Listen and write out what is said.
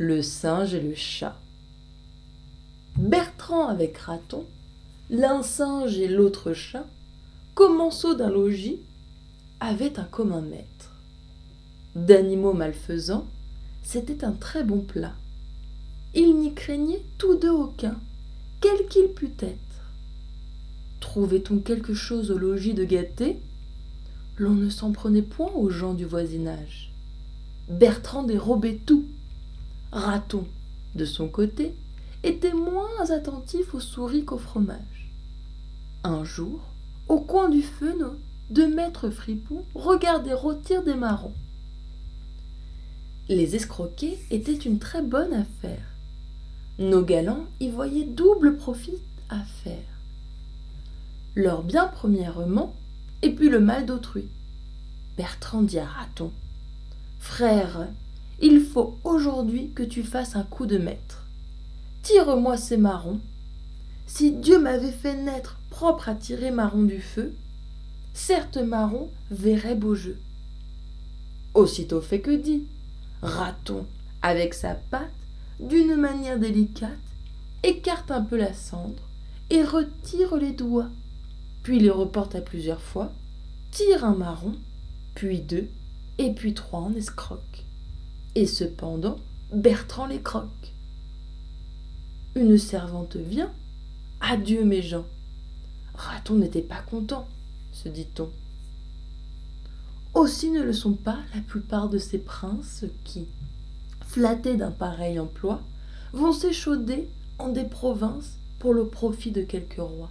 le singe et le chat. Bertrand avec Raton, l'un singe et l'autre chat, commensaux d'un logis, avaient un commun maître. D'animaux malfaisants, c'était un très bon plat. Ils n'y craignaient tous deux aucun, quel qu'il pût être. Trouvait-on quelque chose au logis de gâté? L'on ne s'en prenait point aux gens du voisinage. Bertrand dérobait tout. Raton, de son côté, était moins attentif aux souris qu'au fromage. Un jour, au coin du feu, nos deux maîtres fripons regardaient rôtir des marrons. Les escroquer était une très bonne affaire. Nos galants y voyaient double profit à faire. Leur bien premièrement, et puis le mal d'autrui. Bertrand dit à Raton Frère, il faut aujourd'hui que tu fasses un coup de maître. Tire-moi ces marrons. Si Dieu m'avait fait naître propre à tirer marron du feu, certes marron verrait beau jeu. Aussitôt fait que dit. Raton, avec sa patte, d'une manière délicate, écarte un peu la cendre et retire les doigts, puis les reporte à plusieurs fois, tire un marron, puis deux, et puis trois en escroque. Et cependant, Bertrand les croque. Une servante vient. Adieu mes gens. Raton n'était pas content, se dit-on. Aussi ne le sont pas la plupart de ces princes qui, flattés d'un pareil emploi, vont s'échauder en des provinces pour le profit de quelques rois.